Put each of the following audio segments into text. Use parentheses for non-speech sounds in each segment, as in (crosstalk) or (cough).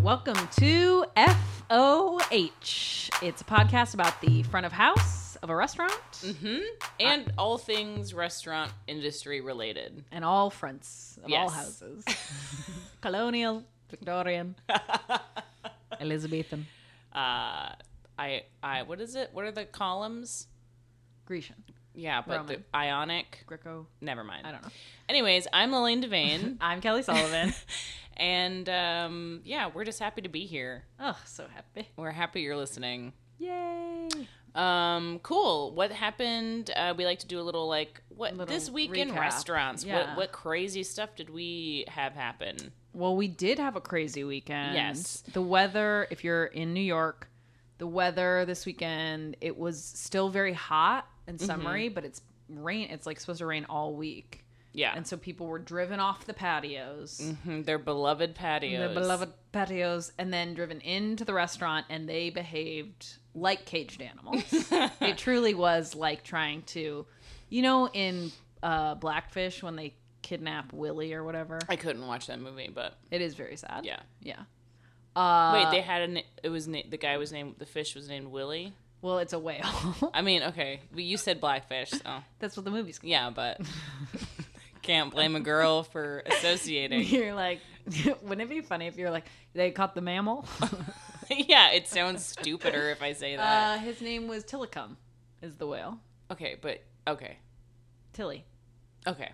Welcome to FOH. It's a podcast about the front of house of a restaurant and all things restaurant industry related. and all fronts of all Yes. houses (laughs) colonial, Victorian, (laughs) Elizabethan, Uh, I, I, what is it? What are the columns? Grecian, Yeah, but Roman. the Ionic. Greco. Never mind. I don't know. Anyways, I'm Elaine Devane, (laughs) I'm Kelly Sullivan. (laughs) and um, yeah, we're just happy to be here. oh, so happy. We're happy you're listening. Yay. Um, cool. What happened? Uh, we like to do a little like what Little this week in restaurants. Yeah. What what crazy stuff did we have happen? Well, we did have a crazy weekend. Yes. The weather, if you're in New York, the weather this weekend, it was still very hot and summery, but it's rain. It's like supposed to rain all week. Yeah, And so people were driven off the patios, Mhm, their beloved patios. the beloved patios, and then driven into the restaurant, and they behaved like caged animals. (laughs) it truly was like trying to, you know, in uh, Blackfish when they kidnap Willie or whatever. I couldn't watch that movie, but It is very sad. yeah. Yeah. Uh, Wait, they had an. It was na- the guy was named the fish was named Willie. Well, it's a whale. (laughs) I mean, okay, but you said blackfish, so That's what the movie's called. yeah, but (laughs) can't blame a girl for associating. (laughs) You're like, wouldn't it be funny if you're like, they caught the mammal? yeah, it sounds stupider if I say that. uh, his name was Tilikum, is the whale. okay, but okay, Tilly. okay,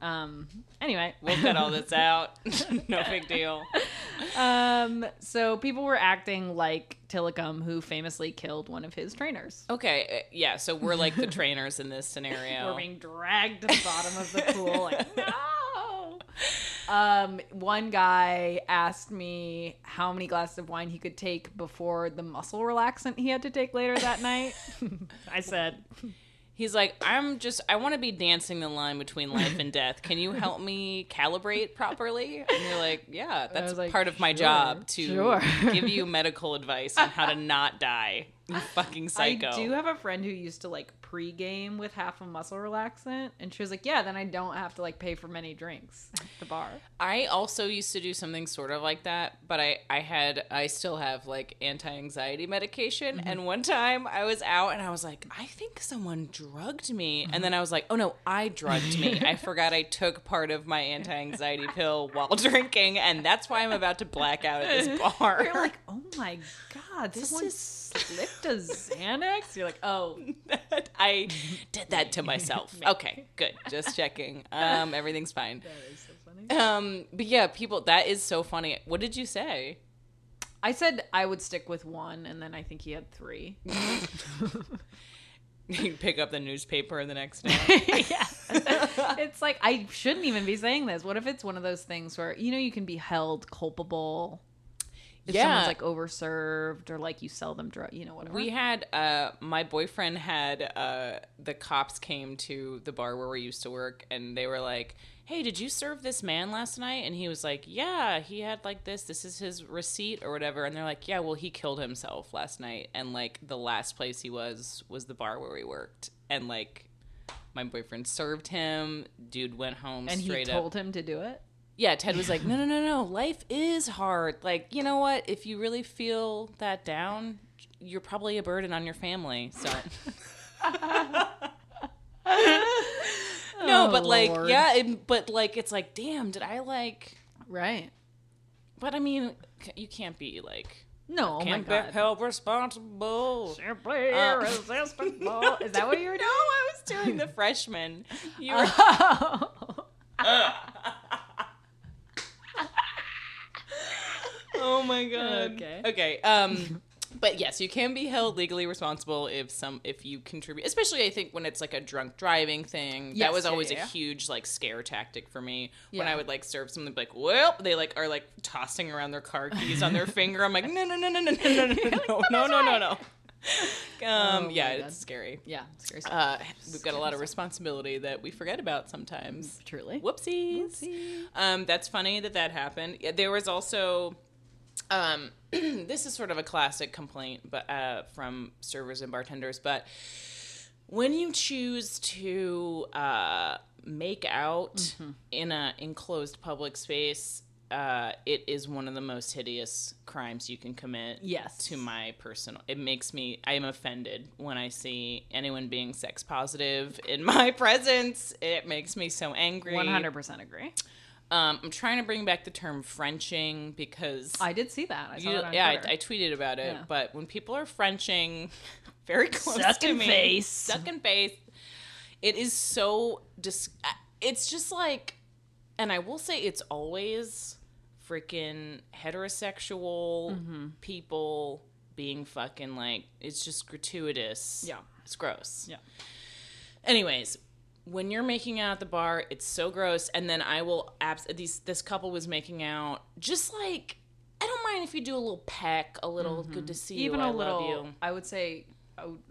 Um. Anyway, we'll cut all this (laughs) out. (laughs) no big deal. um. So people were acting like Tilikum, who famously killed one of his trainers. Okay, uh, yeah, so we're like the (laughs) trainers in this scenario. We're being dragged to the bottom of the pool. Like, no. Um, one guy asked me how many glasses of wine he could take before the muscle relaxant he had to take later that night. I said, He's like, I'm just, I want to be dancing the line between life and death. Can you help me calibrate properly? And you're like, yeah, that's like, part of my "Sure, job to sure." give you medical advice on how to not die. You (laughs) fucking psycho. I do have a friend who used to like pre-game with half a muscle relaxant, and she was like, "Yeah, then I don't have to like pay for many drinks at the bar." I also used to do something sort of like that, but I, I had, I still have like anti anxiety medication. Mm-hmm. And one time I was out and I was like, I think someone drugged me. Mm-hmm. And then I was like, oh no, I drugged me. I (laughs) forgot I took part of my anti anxiety pill while drinking. And that's why I'm about to black out at this (laughs) bar. You're like, "Oh my god, This someone is- slipped a Xanax." You're like, "Oh, (laughs) I did that to myself. (laughs) Okay, good. Just checking. Um, everything's fine. that is so funny." Um, but yeah, people, that is so funny. What did you say? I said I would stick with one, and then I think he had three. (laughs) You pick up the newspaper the next day. yeah. it's like I shouldn't even be saying this. What if it's one of those things where you know you can be held culpable if Yeah. someone's like overserved or like you sell them drug, you know whatever. We had uh my boyfriend had uh the cops came to the bar where we used to work and they were like, "Hey, did you serve this man last night?" And he was like, "Yeah, he had like this. This is his receipt or whatever." And they're like, "Yeah, well, he killed himself last night and like the last place he was was the bar where we worked." And like my boyfriend served him. Dude went home and he told up. him to do it. Yeah, Ted was like, "No, no, no, no. Life is hard. Like, you know what? If you really feel that down, you're probably a burden on your family." So (laughs) No, Oh, but like, Lord. yeah, it, but like it's like, "Damn, did I like Right. But I mean, you can't be like No, oh my can't god. be held responsible. Simply Uh, irresistible. Is that what you were (laughs) No. I was doing the freshman. You (laughs) were Oh my (laughs) god. Okay. Okay. Um (laughs) but yes, you can be held legally responsible if some if you contribute, especially I think when it's like a drunk driving thing. Yes, that was yeah, always yeah, a huge like scare tactic for me when I would like serve something like, well, they like are like tossing around their car keys on their (laughs) finger. I'm like, no, no, no, no, no, no, no, no, no, no, no, no, no. Um, Oh yeah, it's scary. yeah, scary. Uh, we've got a lot of responsibility that we forget about sometimes. Truly. Whoopsies. Um, that's funny that that happened. Yeah, there was also, um, (clears throat) this is sort of a classic complaint, but uh, from servers and bartenders. But when you choose to uh, make out in an enclosed public space, uh, it is one of the most hideous crimes you can commit. Yes. To my personal, it makes me, I am offended when I see anyone being sex positive in my (laughs) presence. It makes me so angry. 100% agree. Um, I'm trying to bring back the term Frenching because I did see that. I saw you- yeah, I, I tweeted about it. Yeah. But when people are Frenching (laughs) very close to Sucking me, face. sucking face, it is so dis. It's just like, and I will say it's always freaking heterosexual Mm-hmm. people being fucking like it's just gratuitous. Yeah. it's gross. Yeah. Anyways, when you're making out at the bar, it's so gross. And then I will abs. These this couple was making out just like I don't mind if you do a little peck, a little good to see Mm-hmm. Even you. a I little, love you. I would say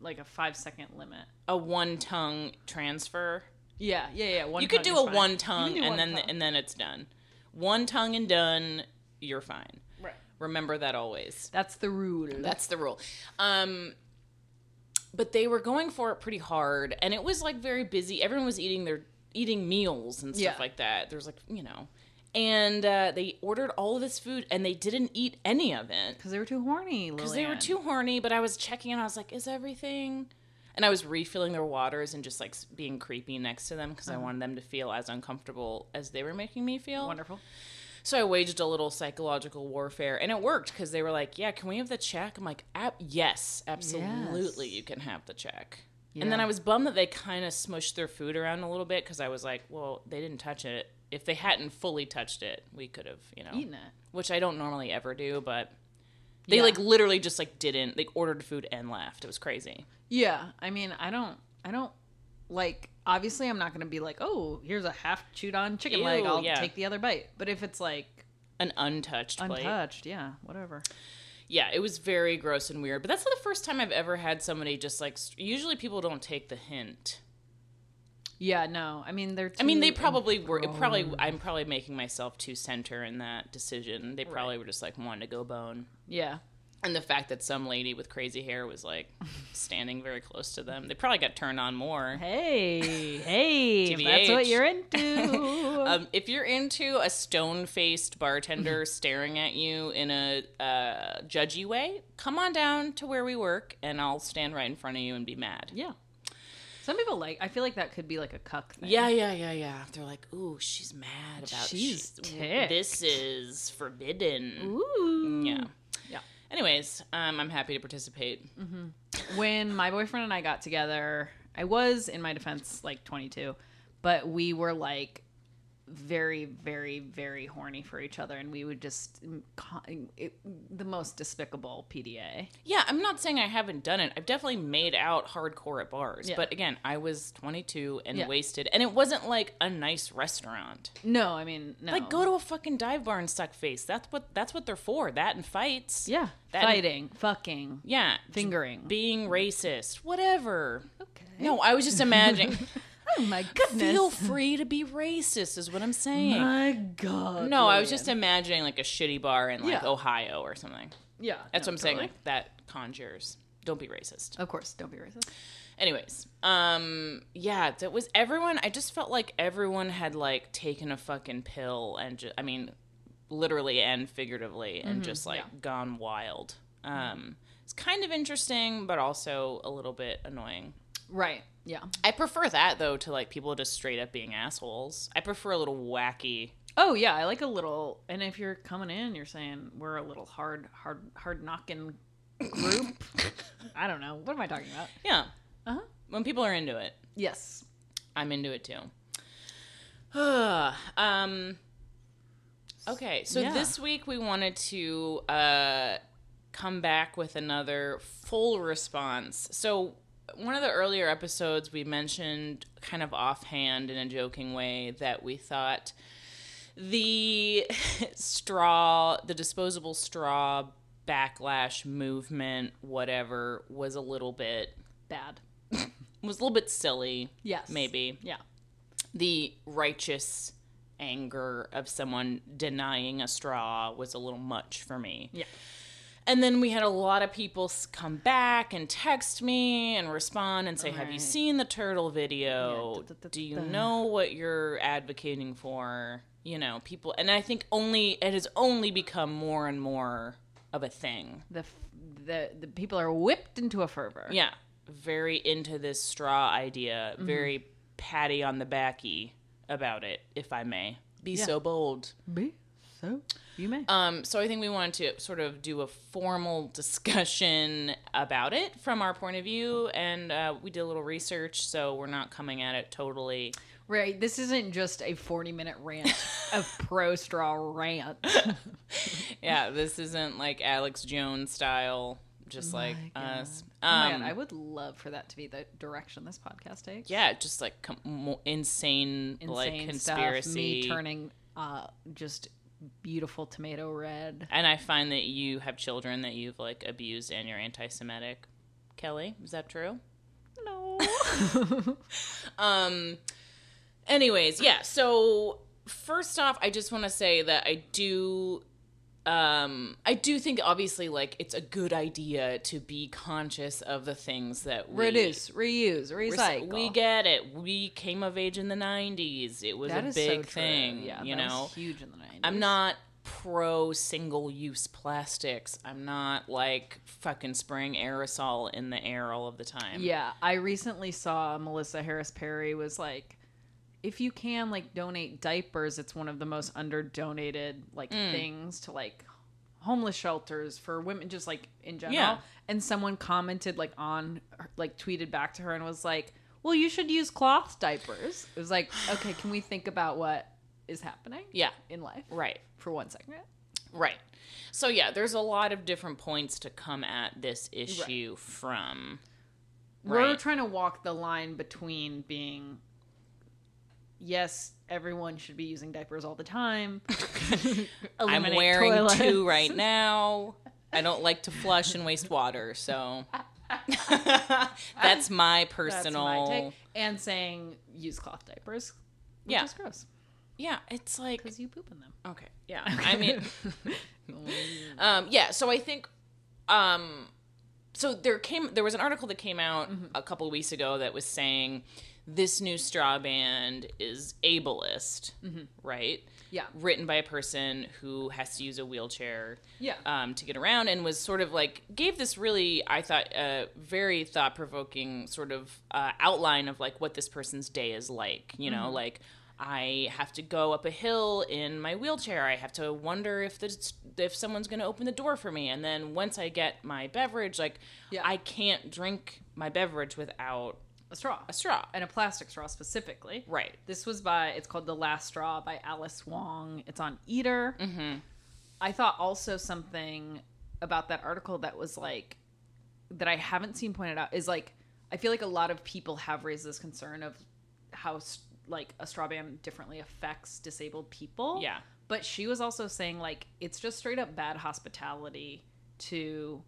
like a five second limit. A one tongue transfer. Yeah, yeah, yeah. One you could do a fine. one tongue and one then tongue. and then it's done. One tongue and done. You're fine. right. Remember that always. That's the rule. That's the rule. Um, but they were going for it pretty hard, and it was like very busy. Everyone was eating their eating meals and stuff Yeah. like that. There was like you know, and uh, they ordered all of this food, and they didn't eat any of it because they were too horny. because they were too horny. But I was checking, and I was like, "Is everything?" And I was refilling their waters and just like being creepy next to them because Uh-huh. I wanted them to feel as uncomfortable as they were making me feel. wonderful. So I waged a little psychological warfare, and it worked because they were like, "Yeah, can we have the check?" I'm like, "Yes, absolutely, Yes. you can have the check." And then I was bummed that they kind of smushed their food around a little bit because I was like, "Well, they didn't touch it. If they hadn't fully touched it, we could have, you know, Eating it. which I don't normally ever do, but." They Yeah. like literally just like didn't. They ordered food and left. It was crazy. Yeah, I mean, I don't, I don't like. Obviously, I'm not going to be like, oh, here's a half chewed on chicken leg. I'll yeah. take the other bite. But if it's like An untouched plate. untouched, yeah, whatever. Yeah, it was very gross and weird. But that's not the first time I've ever had somebody just like. Usually people don't take the hint. Yeah, no, I mean they're. I mean, they probably were. It probably. I'm probably making myself too center in that decision. They probably were just like wanting to go bone. Yeah, And the fact that some lady with crazy hair was like (laughs) standing very close to them, they probably got turned on more. Hey, (laughs) hey, that's what you're into. (laughs) Um, if you're into a stone faced bartender staring at you in a uh, judgy way, come on down to where we work and I'll stand right in front of you and be mad. yeah. Some people like. I feel like that could be like a cuck thing. Yeah, yeah, yeah, yeah. They're like, ooh, she's mad about She's she- This is forbidden. Ooh. Yeah. Anyways, um, I'm happy to participate. when my boyfriend and I got together, I was, in my defense, like 22, but we were like very, very, very horny for each other, and we would just it, the most despicable PDA. Yeah, I'm not saying I haven't done it. I've definitely made out hardcore at bars. Yeah. But again, I was 22 and Yeah. wasted, and it wasn't like a nice restaurant. No, I mean, no. Like, go to a fucking dive bar and suck face. That's what that's what they're for. That and fights. yeah, That- fighting, fucking, Yeah. fingering. Being racist. Whatever. okay. No, I was just imagining. (laughs) oh my goodness. Feel free to be racist, is what I'm saying. My God. No, I was just imagining like a shitty bar in like Yeah. Ohio or something. yeah. That's no, what I'm saying. totally. Like that conjures. Don't be racist. Of course, don't be racist. Anyways, um, yeah, that was everyone. I just felt like everyone had like taken a fucking pill and ju- I mean, literally and figuratively, and just like yeah. gone wild. Um, it's kind of interesting, but also a little bit annoying. Right. Yeah. I prefer that though to like people just straight up being assholes. I prefer a little wacky. Oh yeah, I like a little. And if you're coming in, you're saying we're a little hard, hard, hard knocking group. (laughs) I don't know. What am I talking about? Yeah, Uh huh. when people are into it. Yes. I'm into it too. (sighs) um Okay, so Yeah. this week we wanted to uh come back with another full response. So one of the earlier episodes we mentioned kind of offhand in a joking way that we thought the (laughs) straw, the disposable straw backlash movement, whatever, was a little bit Bad. (laughs) was a little bit silly. Yes. Maybe Yeah. the righteous anger of someone denying a straw was a little much for me. Yeah. And then we had a lot of people come back and text me and respond and say, "Have you seen the turtle video? Yeah, Do you da." know what you're advocating for?" you know, people, and I think only it has only become more and more of a thing. The f- the the people are whipped into a fervor. Yeah, very into this straw idea, Mm-hmm. very patty on the backy about it, if I may be Yeah. so bold. Be so you may. Um, so I think we wanted to sort of do a formal discussion about it from our point of view, and uh, we did a little research, so we're not coming at it totally. right. This isn't just a forty minute rant (laughs) of pro straw rant. (laughs) Yeah, this isn't like Alex Jones style, just like God. us. Oh Um, god, I would love for that to be the direction this podcast takes. yeah, just like com- mo- insane, like Insane conspiracy. stuff. Me turning uh, just beautiful tomato red. And I find that you have children that you've like abused and you're anti-Semitic. Kelly, is that true? No. (laughs) Um. Anyways, yeah. So first off, I just want to say that I do. Um, I do think obviously like it's a good idea to be conscious of the things that we Reduce, reuse, Rec- recycle. We get it. We came of age in the '90s. It was That a big so thing. Yeah, you that know, was huge in the 90s. I'm not pro single use plastics. I'm not like fucking spraying aerosol in the air all of the time. Yeah, I recently saw Melissa Harris Perry was like, if you can like donate diapers, it's one of the most under donated like Mm. things to like homeless shelters for women, just like in general. Yeah. And someone commented like on like tweeted back to her and was like, well, you should use cloth diapers. It was like, (sighs) okay, can we think about what is happening Yeah. in life Right. for one second? Right. So yeah, there's a lot of different points to come at this issue from. We're trying to walk the line between being yes, everyone should be using diapers all the time. (laughs) I'm wearing toilets. two right now. I don't like to flush and waste water, so (laughs) that's my That's personal. my take. And saying use cloth diapers, which Yeah. is gross Yeah, it's like because you poop in them. okay. (laughs) Yeah, I mean, um, yeah. So I think, um, so there came there was an article that came out Mm-hmm. a couple of weeks ago that was saying this new straw band is ableist, right? Mm-hmm. Yeah. written by a person who has to use a wheelchair Yeah. um, to get around and was sort of like gave this really i thought uh, very thought-provoking sort of uh, outline of like what this person's day is like you Mm-hmm. know like i have to go up a hill in my wheelchair i have to wonder if the, if someone's going to open the door for me and then once i get my beverage like Yeah. i can't drink my beverage without a straw. a straw and a plastic straw specifically. right This was by it's called The Last Straw by Alice Wong. It's on Eater. Mm-hmm. I thought also something about that article that was like that I haven't seen pointed out is like I feel like a lot of people have raised this concern of how like a straw ban differently affects disabled people. yeah But she was also saying like it's just straight up bad hospitality to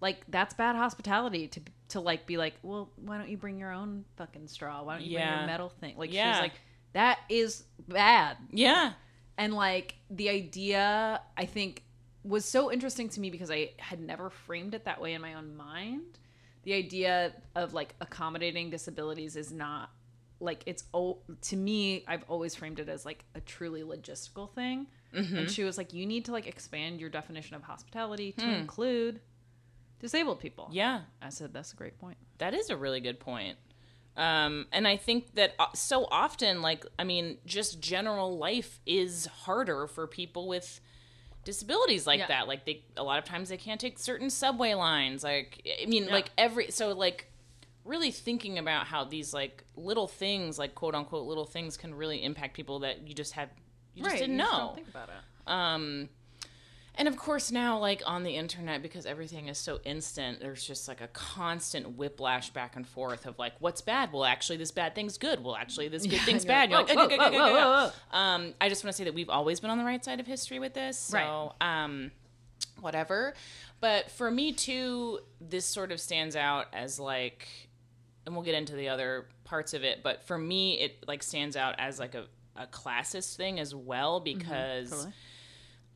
like that's bad hospitality to to like be like, well, why don't you bring your own fucking straw? Why don't you bring Yeah. your metal thing? Like she Yeah. was like, that is bad. yeah And like the idea, I think, was so interesting to me because I had never framed it that way in my own mind. The idea of like accommodating disabilities is not like it's oh to me I've always framed it as like a truly logistical thing. And mm-hmm. she was like, you need to like expand your definition of hospitality to hmm. include disabled people. yeah I said that's a great point. That is a really good point. Um, and I think that uh, so often, like, I mean, just general life is harder for people with disabilities like Yeah. that. Like, they, a lot of times they can't take certain subway lines. Like, I mean, Yeah. like, every, so, like, really thinking about how these, like, little things, like, quote unquote, little things can really impact people that you just had, you just didn't you just know. don't think about it. Um, and of course, now, like on the internet, because everything is so instant, there's just like a constant whiplash back and forth of like, what's bad? Well, actually, this bad thing's good. Well, actually, this good thing's (laughs) you're bad. like, You're whoa, like, whoa, "Okay, okay, whoa, okay, okay, whoa. Um, I just want to say that we've always been on the right side of history with this. So, Right. um, whatever. But for me, too, this sort of stands out as like, and we'll get into the other parts of it, but for me, it like stands out as like a, a classist thing as well because. Totally.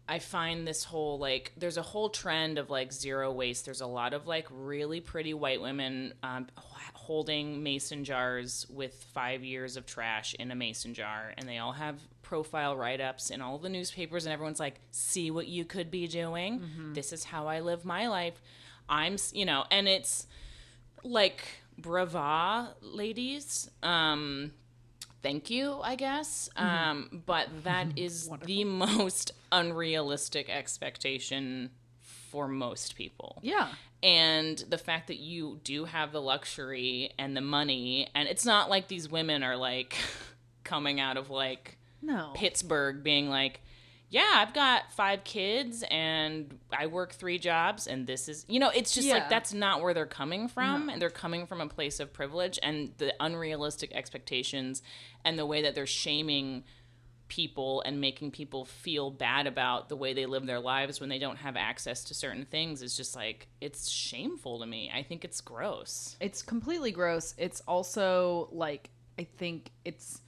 I find this whole like there's a whole trend of like zero waste. There's a lot of like really pretty white women um, holding mason jars with five years of trash in a mason jar, and they all have profile write ups in all the newspapers, and everyone's like, see what you could be doing. This is how I live my life. I'm, you know, and it's like brava ladies. Um, thank you, I guess. Um, but that (laughs) is the most unrealistic expectation for most people. Yeah. And the fact that you do have the luxury and the money, and it's not like these women are like (laughs) coming out of like No. Pittsburgh being like, yeah, I've got five kids and I work three jobs and this is, you know, it's just Yeah. like that's not where they're coming from. And they're coming from a place of privilege and the unrealistic expectations and the way that they're shaming people and making people feel bad about the way they live their lives when they don't have access to certain things is just like, it's shameful to me. I think it's gross. It's completely gross. It's also like I think it's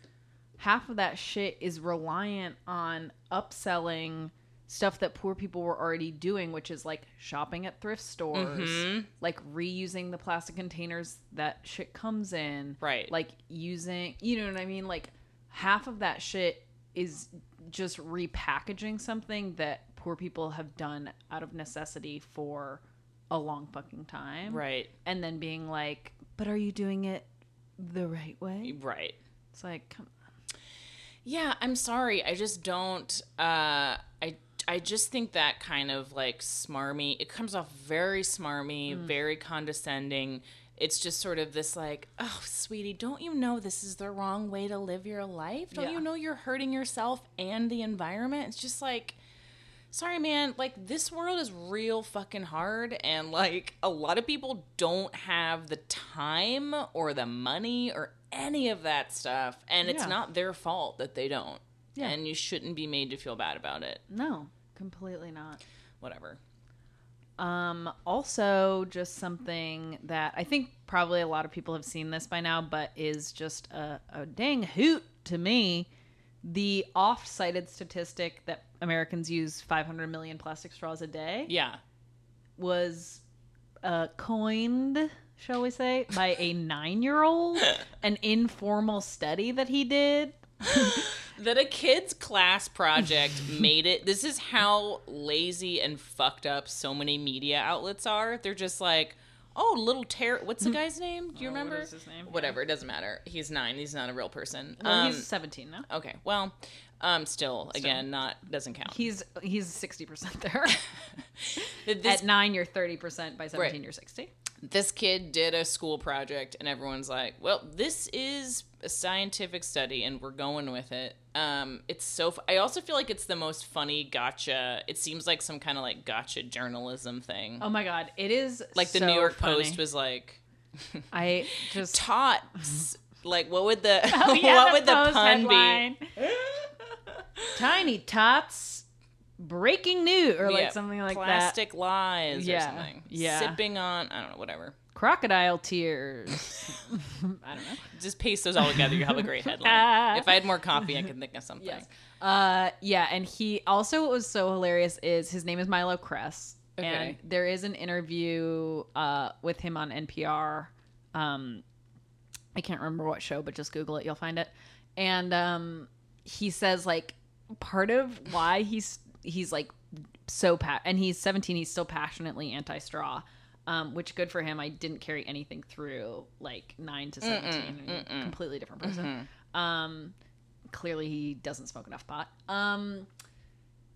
half of that shit is reliant on upselling stuff that poor people were already doing, which is like shopping at thrift stores, Mm-hmm. like reusing the plastic containers that shit comes in. Right. Like using, you know what I mean? Like half of that shit is just repackaging something that poor people have done out of necessity for a long fucking time Right. and then being like, "But are you doing it the right way?" Right. It's like, come Yeah, I'm sorry. I just don't uh I I just think that kind of like smarmy. It comes off very smarmy, Mm. very condescending. It's just sort of this like, "Oh, sweetie, don't you know this is the wrong way to live your life? Don't Yeah. you know you're hurting yourself and the environment?" It's just like Sorry, man. Like, this world is real fucking hard, and like, a lot of people don't have the time or the money or any of that stuff, and it's Yeah. not their fault that they don't. Yeah. And you shouldn't be made to feel bad about it. no, completely not. Whatever. Um, also, just something that I think probably a lot of people have seen this by now, but is just a, a dang hoot to me. The off-cited statistic that Americans use 500 million plastic straws a day Yeah. was uh, coined, shall we say, by a nine-year-old. (laughs) an informal study that he did. (laughs) That a kid's class project (laughs) made it. This is how lazy and fucked up so many media outlets are. They're just like, oh, little Ter. What's the guy's name? Do you Oh, remember? is his name? Whatever. It doesn't matter. He's nine. He's not a real person. Well, Um, he's 17 now. Okay. Well, um, still, again, not doesn't count. He's he's 60% there. this At 9 you're 30%, by 17 Right. you're 60. This kid did a school project, and everyone's like, "Well, this is a scientific study, and we're going with it." Um, it's so. F- I also feel like it's the most funny gotcha. It seems like some kind of like gotcha journalism thing. Oh my god, it is like the so New York funny. Post was like, I (laughs) just "Taught." like, what would the (laughs) Oh, (laughs) yeah, what would the pun headline. Tiny Tots breaking news or like Yeah, something like plastic lies or Yeah, something. yeah. sipping on I don't know, whatever. Crocodile tears. (laughs) I don't know. Just paste those all together. You have a great (laughs) headline. Ah. if I had more coffee, I could think of something. Yes. Uh, yeah, and he also what was so hilarious is his name is Milo Cress, and Okay. there is an interview uh, with him on NPR. Um, I can't remember what show, but just Google it, you'll find it. And um, he says like part of why he's he's like so pa- and he's 17, he's still passionately anti-straw. Um, which good for him. I didn't carry anything through like nine to 17 completely different person. Um, clearly he doesn't smoke enough pot. Um,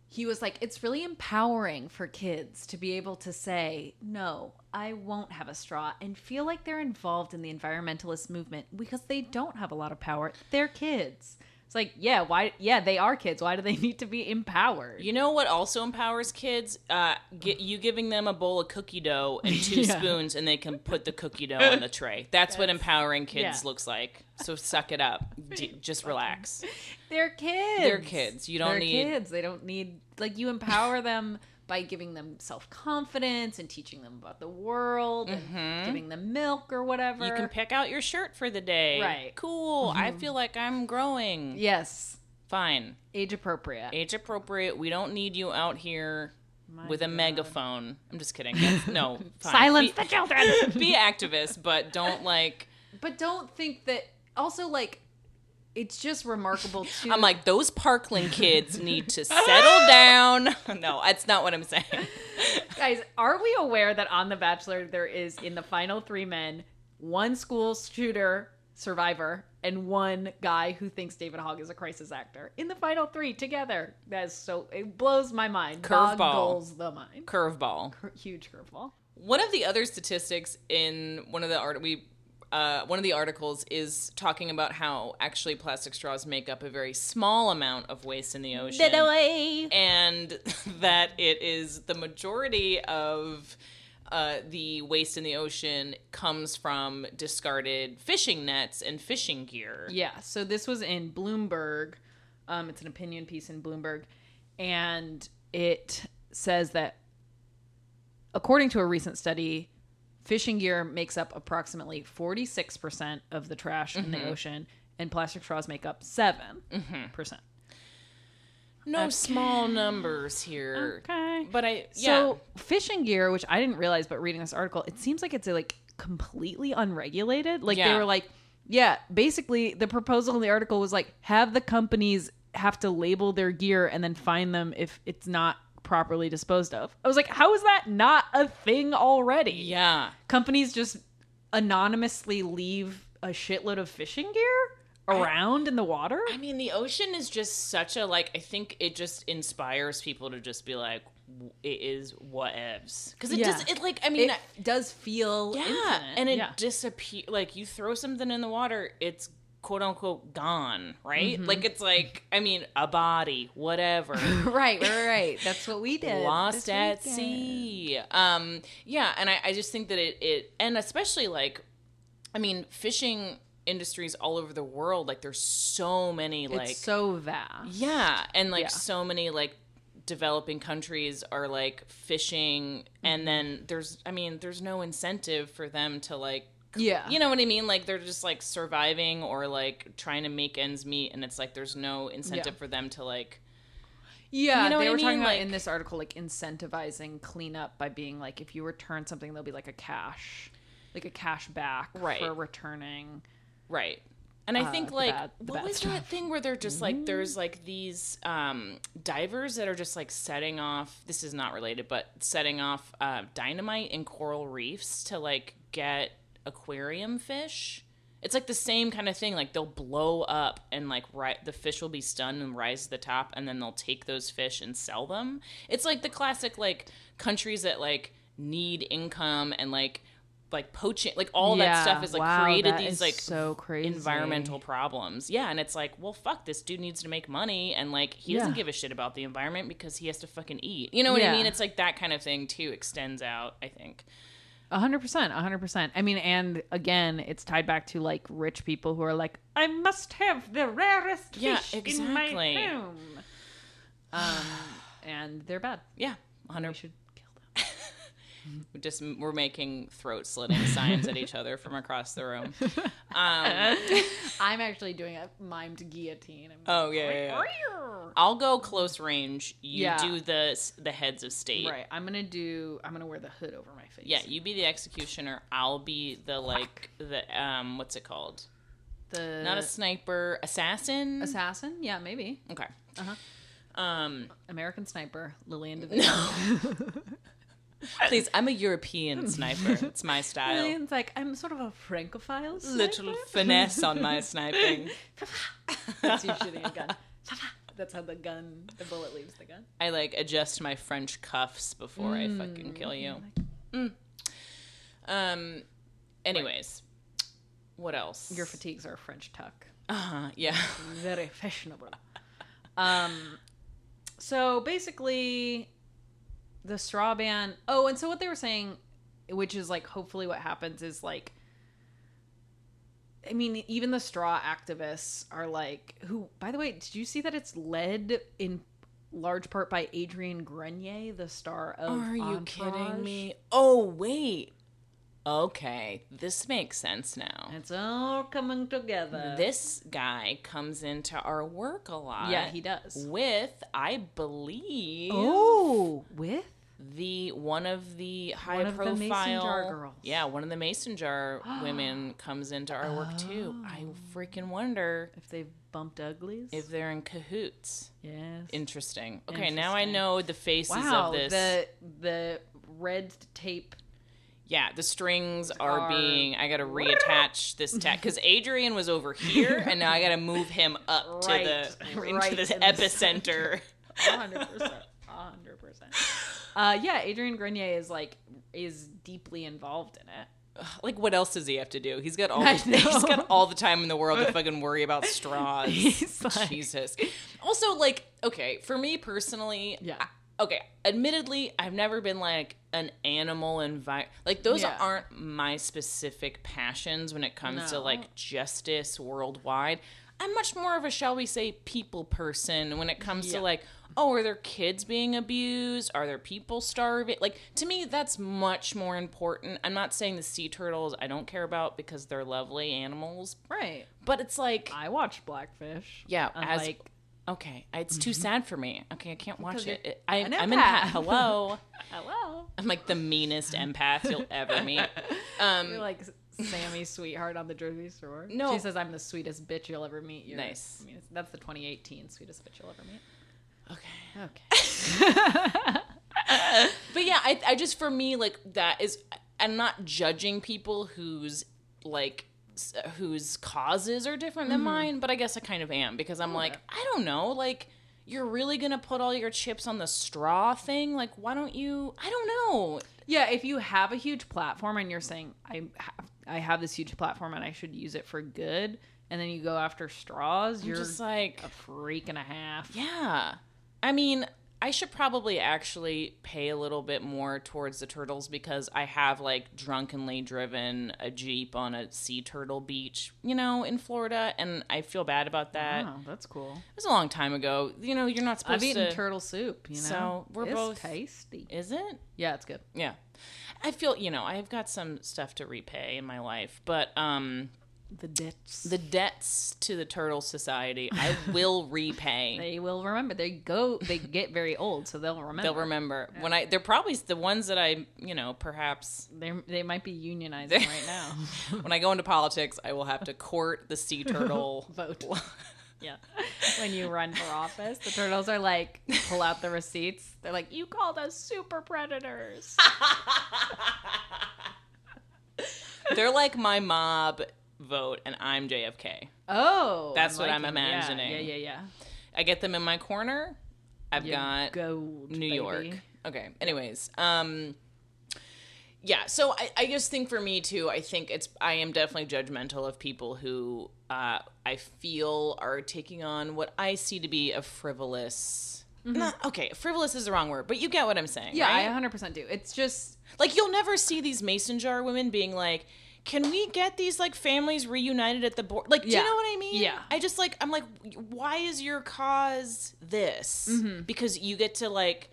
he was like, it's really empowering for kids to be able to say, no, I won't have a straw and feel like they're involved in the environmentalist movement because they don't have a lot of power. They're kids. It's like, yeah, why? Yeah, they are kids. Why do they (laughs) need to be empowered? You know what also empowers kids? Uh, get you giving them a bowl of cookie dough and (laughs) two Yeah. spoons, and they can put the cookie dough on the (laughs) tray. That's, what empowering kids yeah. looks like. So suck it up. D- just relax. They're kids. They're kids. You don't They're need- kids. They don't need like you empower them by giving them self confidence and teaching them about the world and giving them milk or whatever. Mm-hmm. You can pick out your shirt for the day. Right. Mm-hmm. Cool. I feel like I'm growing. yes, Fine. age appropriate. Age appropriate. We don't need you out here My with a megaphone. I'm just kidding. That's, no. (laughs) fine. Silence Be- the children. (laughs) be activists, but don't like. but don't think that. Also, like, it's just remarkable (laughs) too. I'm like, those Parkland kids need to settle (laughs) down. (laughs) No, that's not what I'm saying. guys, are we aware that on The Bachelor there is in the final three men one school shooter survivor and one guy who thinks David Hogg is a crisis actor in the final three together. That is so it blows my mind. Curveball. The mind. Curveball. Cur- huge curveball. One of the other statistics in one of the art we uh, one of the articles is talking about how actually plastic straws make up a very small amount of waste in the ocean, and (laughs) that it is the majority of uh, the waste in the ocean comes from discarded fishing nets and fishing gear. Yeah, so this was in Bloomberg. Um, it's an opinion piece in Bloomberg, and it says that according to a recent study, fishing gear makes up approximately 46% of the trash in the mm-hmm. ocean, and plastic straws make up 7%. percent mm-hmm. No small numbers here. Okay. But I yeah. So fishing gear, which I didn't realize, but reading this article, it seems like it's a, like completely unregulated. Like they were like, yeah, basically the proposal in the article was like have the companies have to label their gear and then find them if it's not properly disposed of. I was like, how is that not a thing already? yeah. Companies just anonymously leave a shitload of fishing gear around in the water. I mean, the ocean is just such a like. I think it just inspires people to just be like, "It is whatevs," because it Yeah. does. It like, I mean, it does feel yeah, infinite. and it yeah. disappear. Like you throw something in the water, it's quote unquote gone, right? Mm-hmm. Like it's like, I mean, a body, whatever. (laughs) right, right, right. That's what we did. lost at weekend. sea. Um, yeah, and I, I just think that it, it, and especially like, I mean, fishing industries all over the world, like there's so many like, it's so vast. yeah, and like Yeah. so many like developing countries are like fishing, and then there's, I mean, there's no incentive for them to like. Yeah. You know what I mean? Like they're just like surviving or like trying to make ends meet, and it's like there's no incentive Yeah. for them to like Yeah, You know they what I were talking mean? about Like- in this article like incentivizing cleanup by being like if you return something there'll be like a cash like a cash back Right. for returning. Right. And I Uh, think like bad- what was stuff. that thing where they're just like there's like these um divers that are just like setting off this is not related but setting off uh, dynamite in coral reefs to like get aquarium fish. It's like the same kind of thing like they'll blow up and like ri- the fish will be stunned and rise to the top and then they'll take those fish and sell them. It's like the classic like countries that like need income and like like poaching like all that stuff is like wow, created these like so crazy. environmental problems. Yeah, and it's like, well, fuck, this dude needs to make money, and like he doesn't give a shit about the environment because he has to fucking eat. You know what I mean? It's like that kind of thing too extends out. I think. A hundred percent, a hundred percent. I mean, and again, it's tied back to like rich people who are like, I must have the rarest Yeah, fish in exactly. my home. Um, and they're bad. Yeah, hundred. should. We just we're making throat slitting signs at each other from across the room. Um, (laughs) I'm actually doing a mimed guillotine. I'm oh yeah, yeah, yeah. I'll go close range. You Yeah. do the the heads of state. Right. I'm gonna do. I'm gonna wear the hood over my face. Yeah, you be the executioner. I'll be the like the um what's it called? The Not a sniper, assassin. assassin. Yeah, maybe. Okay. Uh-huh. Um, American sniper. Lillian (laughs) DeVito. (laughs) (laughs) please, I'm a European (laughs) sniper. It's my style. Lillian's like, I'm sort of a francophile. Little finesse on my sniping. (laughs) That's you shooting a gun. That's how the gun, the bullet leaves the gun. I like adjust my French cuffs before I fucking kill you. Um. Anyways, what else? Your fatigues are a French tuck. Uh-huh, yeah. Very fashionable. um, so basically, the straw ban. Oh, and so what they were saying, which is like hopefully what happens is like. I mean, even the straw activists are like, who, by the way, did you see that it's led in large part by Adrian Grenier, the star of Are you kidding me? Oh wait. Okay, this makes sense now. It's all coming together. This guy comes into our work a lot. yeah, he does. with, I believe, Oh, with the one of the high One of the profile mason jar girls. Yeah, one of the mason jar (gasps) women comes into our work too. I oh. freaking wonder If they've bumped uglies. if they're in cahoots. yes. Interesting. Okay, now I know the faces wow. of this. The the red tape. Yeah, the strings are, being. I got to reattach this tag because Adrian was over here, and now I got to (laughs) move him up Right, to the (laughs) into right the epicenter. hundred percent. hundred percent. Uh, yeah, Adrian Grenier is like is deeply involved in it. like, what else does he have to do? He's got (laughs) all. The, he's got all the time in the world to fucking worry about straws. Like- Jesus. Also, like, okay, for me personally, Yeah. I- okay, admittedly, I've never been like an animal envi Like, those Yeah. aren't my specific passions when it comes to like justice worldwide. I'm much more of a, shall we say, people person when it comes Yeah. to like, oh, are there kids being abused? Are there people starving? Like, to me, that's much more important. I'm not saying the sea turtles I don't care about because they're lovely animals, Right. but it's like, I watch Blackfish. yeah, as like okay, it's too sad for me. Okay, I can't watch it. it I, an I'm in empath. hello. (laughs) hello. I'm like the meanest empath you'll ever meet. (laughs) Um, You're like Sammy Sweetheart on the Jersey Shore. No. she says I'm the sweetest bitch you'll ever meet. You're, Nice. I mean, that's the 2018 sweetest bitch you'll ever meet. okay. Okay. (laughs) But yeah, I, I just for me like that is I'm not judging people whose like whose causes are different than mm-hmm. mine, but I guess I kind of am because I'm like I don't know, like you're really gonna put all your chips on the straw thing? Like why don't you? I don't know. yeah, if you have a huge platform and you're saying I have, I have this huge platform and I should use it for good, and then you go after straws, you're just like a freak and a half. Yeah. I mean, I should probably actually pay a little bit more towards the turtles because I have like drunkenly driven a Jeep on a sea turtle beach, you know, in Florida, and I feel bad about that. Wow, that's cool. It was a long time ago. You know, you're not supposed I've eaten to. turtle soup. You know, So, we're It's both- tasty. Is it? Yeah, it's good. Yeah. I feel, you know, I've got some stuff to repay in my life, but um The debts. the debts to the Turtle Society, I (laughs) will repay. they will remember. They go. They get very old, so they'll remember. They'll remember when I. They're probably the ones that I, you know, perhaps They they might be unionizing right now. (laughs) when I go into politics, I will have to court the sea (laughs) turtle Vote. Yeah. When you run for office, the turtles are like pull out the receipts. They're like, "You called us super predators." They're like my mob vote, and I'm JFK. Oh, That's what I'm liking it. Yeah, imagining. Yeah, yeah, yeah. I get them in my corner. I've got gold, New baby. York. Okay. Anyways, um, yeah. So I, I just think for me too, I think it's I am definitely judgmental of people who uh, I feel are taking on what I see to be a frivolous. Not, okay, frivolous is the wrong word, but you get what I'm saying. Mm-hmm. Yeah, right? I 100% do. It's just Like you'll never see these mason jar women being like, "Can we get these like families reunited at the board?" Like, do you know what I mean? Yeah. I just like I'm like, why is your cause this? Mm-hmm. Because you get to like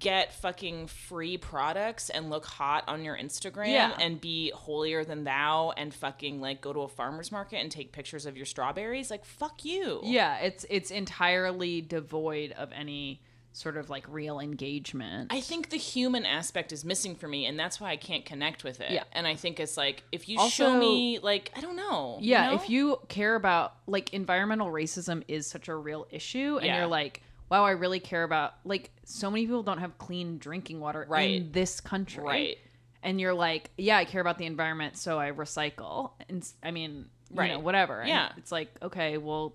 get fucking free products and look hot on your Instagram Yeah. and be holier than thou and fucking like go to a farmer's market and take pictures of your strawberries. Like, fuck you. yeah, it's it's entirely devoid of any sort of like real engagement. I think the human aspect is missing for me, and that's why I can't connect with it. Yeah. And I think it's like if you Also- show me, like, I don't know. you yeah, know? if you care about like environmental racism is such a real issue and Yeah. you're like, wow, I really care about like so many people don't have clean drinking water Right. in this country. Right. And you're like, yeah, I care about the environment, so I recycle. And I mean, you Right. know, whatever. And Yeah. It's like, okay, well,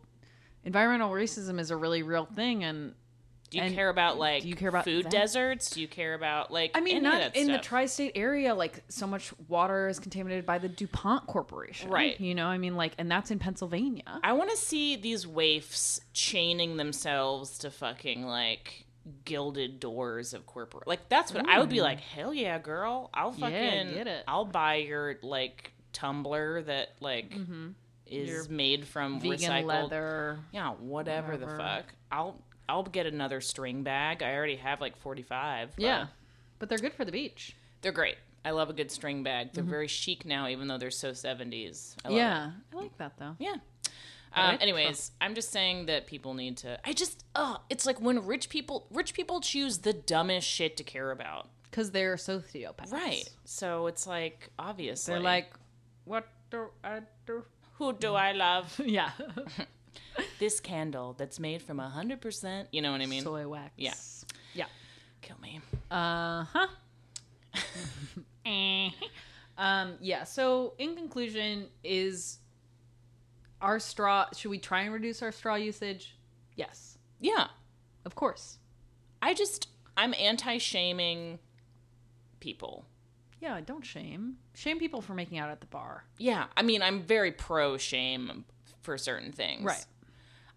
environmental racism is a really real thing and Do you and care about like do you care about food that? deserts? Do you care about like I mean, not in the tri-state area. Like, so much water is contaminated by the DuPont Corporation, Right. You know, I mean, like, and that's in Pennsylvania. I want to see these waifs chaining themselves to fucking like gilded doors of corporate. Like that's what I would be like. Hell yeah, girl! I'll Yeah, fucking get it. I'll buy your like tumbler that like is Your made from Mm-hmm. Vegan recycled leather. Yeah, whatever, the fuck. I'll I'll get another string bag. I already have like forty five. Yeah, but they're good for the beach. they're great. I love a good string bag. They're very chic now, even though they're so seventies. Mm-hmm. Yeah, I like that though. yeah. Um, Retro. anyways, I'm just saying that people need to. I just, oh, it's like when rich people, rich people choose the dumbest shit to care about. because they're sociopaths. Right. So it's like obviously They're like, what do I do? who do I love? (laughs) Yeah. (laughs) this candle that's made from hundred percent. You know what I mean? Soy wax. Yeah. Yeah. Kill me. Uh huh. (laughs) um. Yeah. So, in conclusion, is our straw? Should we try and reduce our straw usage? Yes, Yeah. of course. I just I'm anti-shaming people. Yeah. Don't shame. Shame people for making out at the bar. Yeah. I mean, I'm very pro shame for certain things. Right.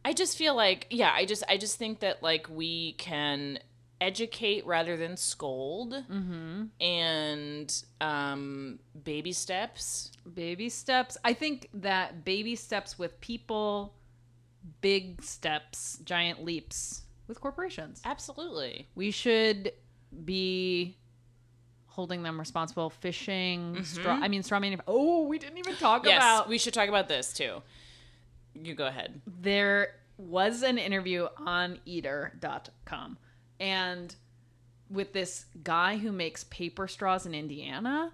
I just feel like yeah, I just I just think that like we can educate rather than scold Mm-hmm. and um baby steps Baby steps. I think that baby steps with people, big steps, giant leaps with corporations. absolutely We should be holding them responsible. Fishing, straw. I mean, straw manufacturing. Oh, we didn't even talk Mm-hmm. yes about. we should talk about this too you go ahead there was an interview on eater.com and with this guy who makes paper straws in Indiana.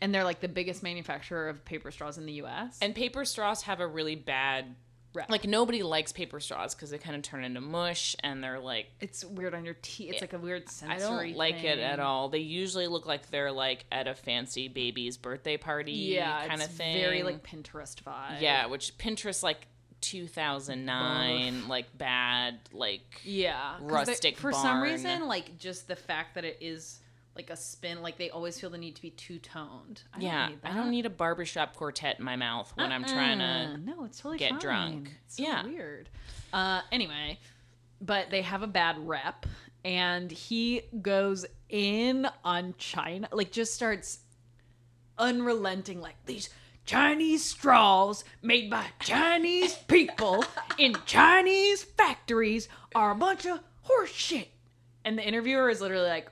And they're like the biggest manufacturer of paper straws in the US. and paper straws have a really bad Rep. like nobody likes paper straws because they kind of turn into mush and they're like it's weird on your teeth. It's like a weird sensory. I don't like it at all. They usually look like they're like at a fancy baby's birthday party Yeah, kind it's of thing. very like Pinterest vibe. yeah, which Pinterest like 2009 like bad like Yeah, 'cause they- rustic For some reason, like just the fact that it is like a spin, like they always feel the need to be two toned. yeah, need I don't need a barbershop quartet in my mouth when I'm trying Uh-uh. to No, it's totally get fine. drunk. It's so Yeah. weird. Uh, anyway, but they have a bad rep, and he goes in on China, like just starts unrelenting, like these Chinese straws made by Chinese people in Chinese factories are a bunch of horse shit. And the interviewer is literally like,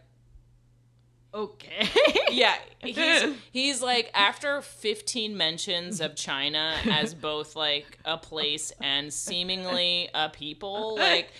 okay. (laughs) yeah, he's (laughs) he's like after 15 mentions of China as both like a place and seemingly a people, like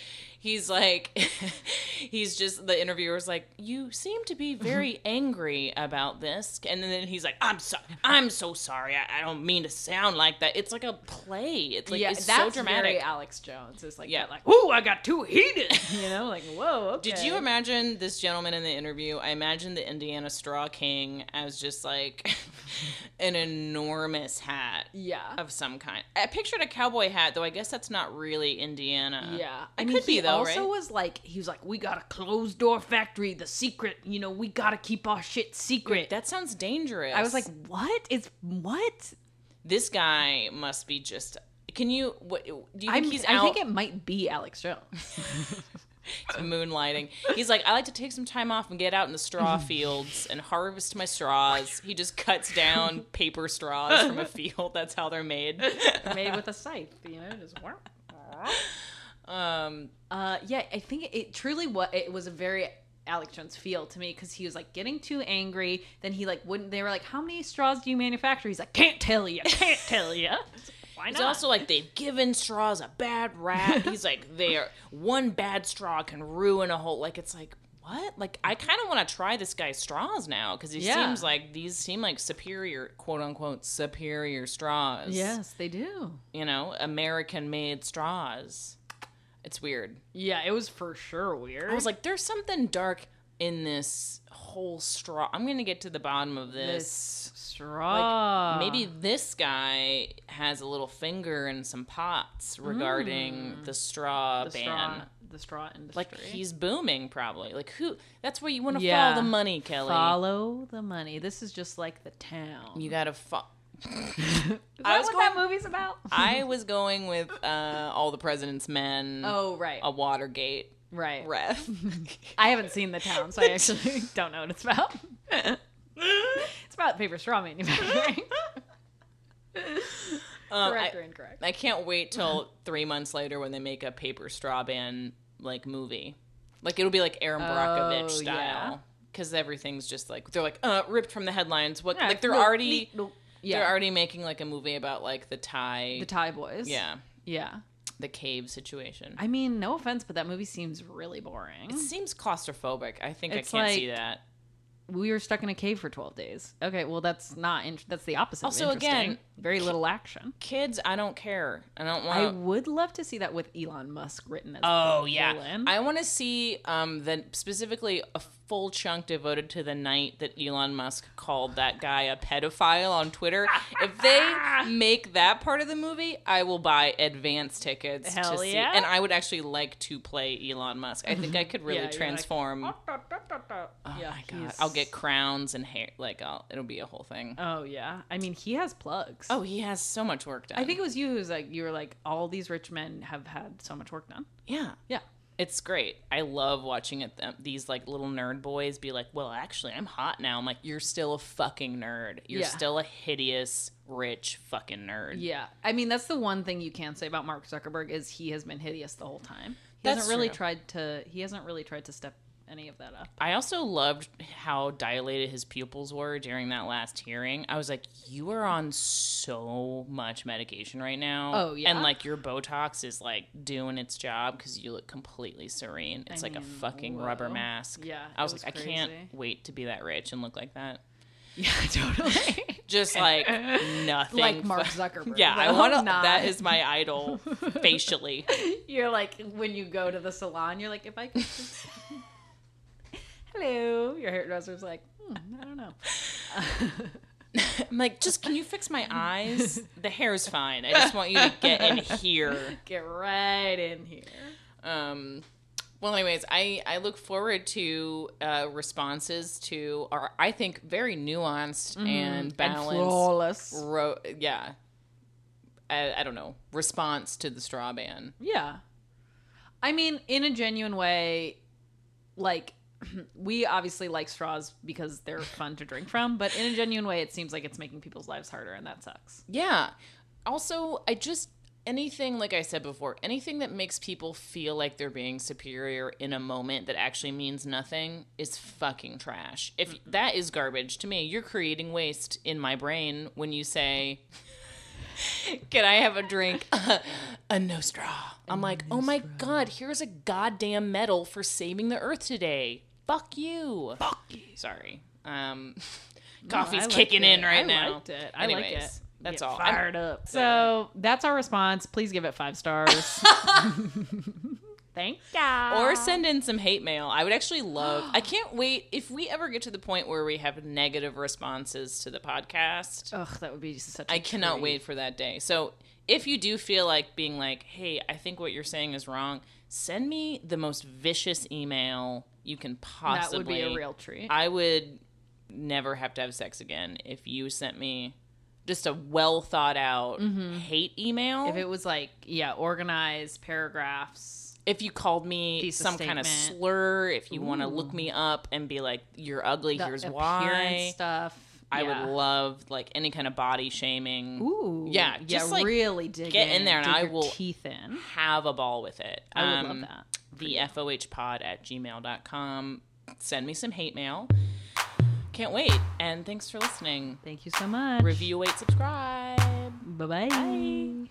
he's like (laughs) he's just the interviewer's like you seem to be mm-hmm. very angry about this and then he's like i'm so i'm so sorry i, I don't mean to sound like that it's like a play it's like yeah, it's so dramatic Alex Jones. It's like Yeah. that, like, ooh, I got too heated. (laughs) You know, like, whoa. Okay. Did you imagine this gentleman in the interview? I imagine the Indiana Straw King as just like (laughs) an enormous hat Yeah. of some kind. I pictured a cowboy hat, though I guess that's not really Indiana. Yeah, It I mean, could be he also right? was like, he was like, we got a closed door factory, the secret. You know, we gotta keep our shit secret. That sounds dangerous. I was like, what? It's what? this guy must be just. Can you? What do you think I'm, he's I think it might be Alex Jones. (laughs) (laughs) moonlighting? He's like, I like to take some time off and get out in the straw (laughs) fields and harvest my straws. He just cuts down paper straws from a field. That's how they're made. Made with a scythe, you know, just. Um, Uh, yeah, I think it truly what it was a very Alex Jones feel to me because he was like getting too angry. Then he like wouldn't. They were like, "How many straws do you manufacture?" He's like, "Can't tell you, can't (laughs) tell you." Why It's not? also like they've given straws a bad rap. (laughs) He's like, they are one bad straw can ruin a whole. Like it's like what? Like I kind of want to try this guy's straws now because he Yeah. seems like these seem like superior, quote unquote, superior straws. yes, they do. you know, American made straws. It's weird. Yeah, it was for sure weird. I was like, there's something dark in this whole straw. I'm gonna get to the bottom of this. this straw. Maybe this guy has a little finger in some pots regarding hmm. the straw the ban. straw, the straw industry. Like he's booming, probably. Like who? That's where you want to Yeah. follow the money, Kelly. follow the money. This is just like the town. You gotta. Fo- is I that was what going- that movie's about? I was going with uh, all the President's Men. oh right, a Watergate right. ref. I haven't seen the town, so I actually (laughs) don't know what it's about. it's about paper straw manufacturing. (laughs) Um, Correct I- or incorrect? I can't wait till three months later when they make a paper straw ban like movie. Like it'll be like Erin Brockovich Oh, style. yeah. Because everything's just like they're like uh ripped from the headlines. What Yeah, like they're no, already no, yeah. they're already making like a movie about like the Thai the Thai boys. yeah Yeah. the cave situation. I mean, no offense, but that movie seems really boring. it seems claustrophobic. I think It's I can't see like- that. we were stuck in a cave for 12 days. Okay, well that's not in- that's the opposite. Also, interesting. again, very little action. Kids, I don't care. I don't I want. would love to see that with Elon Musk written as Oh the yeah, villain. I want to see um the specifically a full chunk devoted to the night that Elon Musk called that guy a pedophile on Twitter. (laughs) if they make that part of the movie, I will buy advance tickets Hell to see. yeah. And I would actually like to play Elon Musk. I think I could (laughs) really Yeah, you're like, transform. Ah, oh oh yeah, my god, he's- I'll get crowns and hair. Like, I'll, it'll be a whole thing. Oh yeah, I mean he has plugs. Oh, he has so much work done. I think it was you who's like you were like all these rich men have had so much work done. yeah. Yeah. It's great. I love watching it. Them these like little nerd boys be like, "Well, actually, I'm hot now." I'm like, "You're still a fucking nerd. You're Yeah. still a hideous, rich fucking nerd." Yeah, I mean that's the one thing you can say about Mark Zuckerberg is he has been hideous the whole time. He That's hasn't really true. tried to. He hasn't really tried to step any of that up. I also loved how dilated his pupils were during that last hearing. I was like, "You are on so much medication right now." Oh, yeah? and like your Botox is like doing its job because you look completely serene. It's like a mean, fucking rubber mask. Yeah, I was was like, I can't wait to be that rich and look like that. Yeah, (laughs) totally. (laughs) just like nothing. like Mark Zuckerberg. Yeah, I want to. That is my idol (laughs) facially. You're like when you go to the salon, you're like, if I could just. Hello, your hairdresser's like, hmm, I don't know. (laughs) I'm like, just can you fix my eyes? The hair's fine. I just want you to get in (laughs) here. Get right in here. Um, well, anyways, I I look forward to uh, responses to our I think very nuanced and Mm-hmm. And balanced. flawless. ro- yeah. I, I don't know response to the straw ban. Yeah. I mean, in a genuine way, like, (clears throat) we obviously like straws because they're fun to drink from, but in a genuine way, it seems like it's making people's lives harder, and that sucks. Yeah. Also, I just anything like I said before, anything that makes people feel like they're being superior in a moment that actually means nothing is fucking trash. If that is garbage to me, you're creating waste in my brain when you say (laughs) can I have a drink? (laughs) a no straw. I'm like, oh my god, here's a goddamn medal for saving the earth today. Fuck you. Fuck you. Sorry. Um, (laughs) coffee's I liked kicking it. in right I now. liked it. I like Anyways, it. That's Get all. I'm- Fired up. So that's our response. Please give it five stars. (laughs) Thank you. or send in some hate mail. I would actually love. I (gasps) can't wait if we ever get to the point where we have negative responses to the podcast. Ugh, that would be such. I I cannot wait for that day. So if you do feel like being like, "Hey, I think what you're saying is wrong," send me the most vicious email you can possibly. That would be a real treat. I would never have to have sex again if you sent me just a well thought out hate email. Mm-hmm. if it was like, yeah, organized paragraphs. if you called me some kind of slur, if you want to look me up and be like, "You're ugly," the here's why. stuff. I yeah. would love like any kind of body shaming. Ooh, Yeah, yeah, just, like, really dig get in there and I will- teeth in. Have a ball with it. I would Um, love that. The FOH pod at gmail.com. Send me some hate mail. Can't wait. And thanks for listening. Thank you so much. Review, wait, subscribe. Bye-bye. Bye.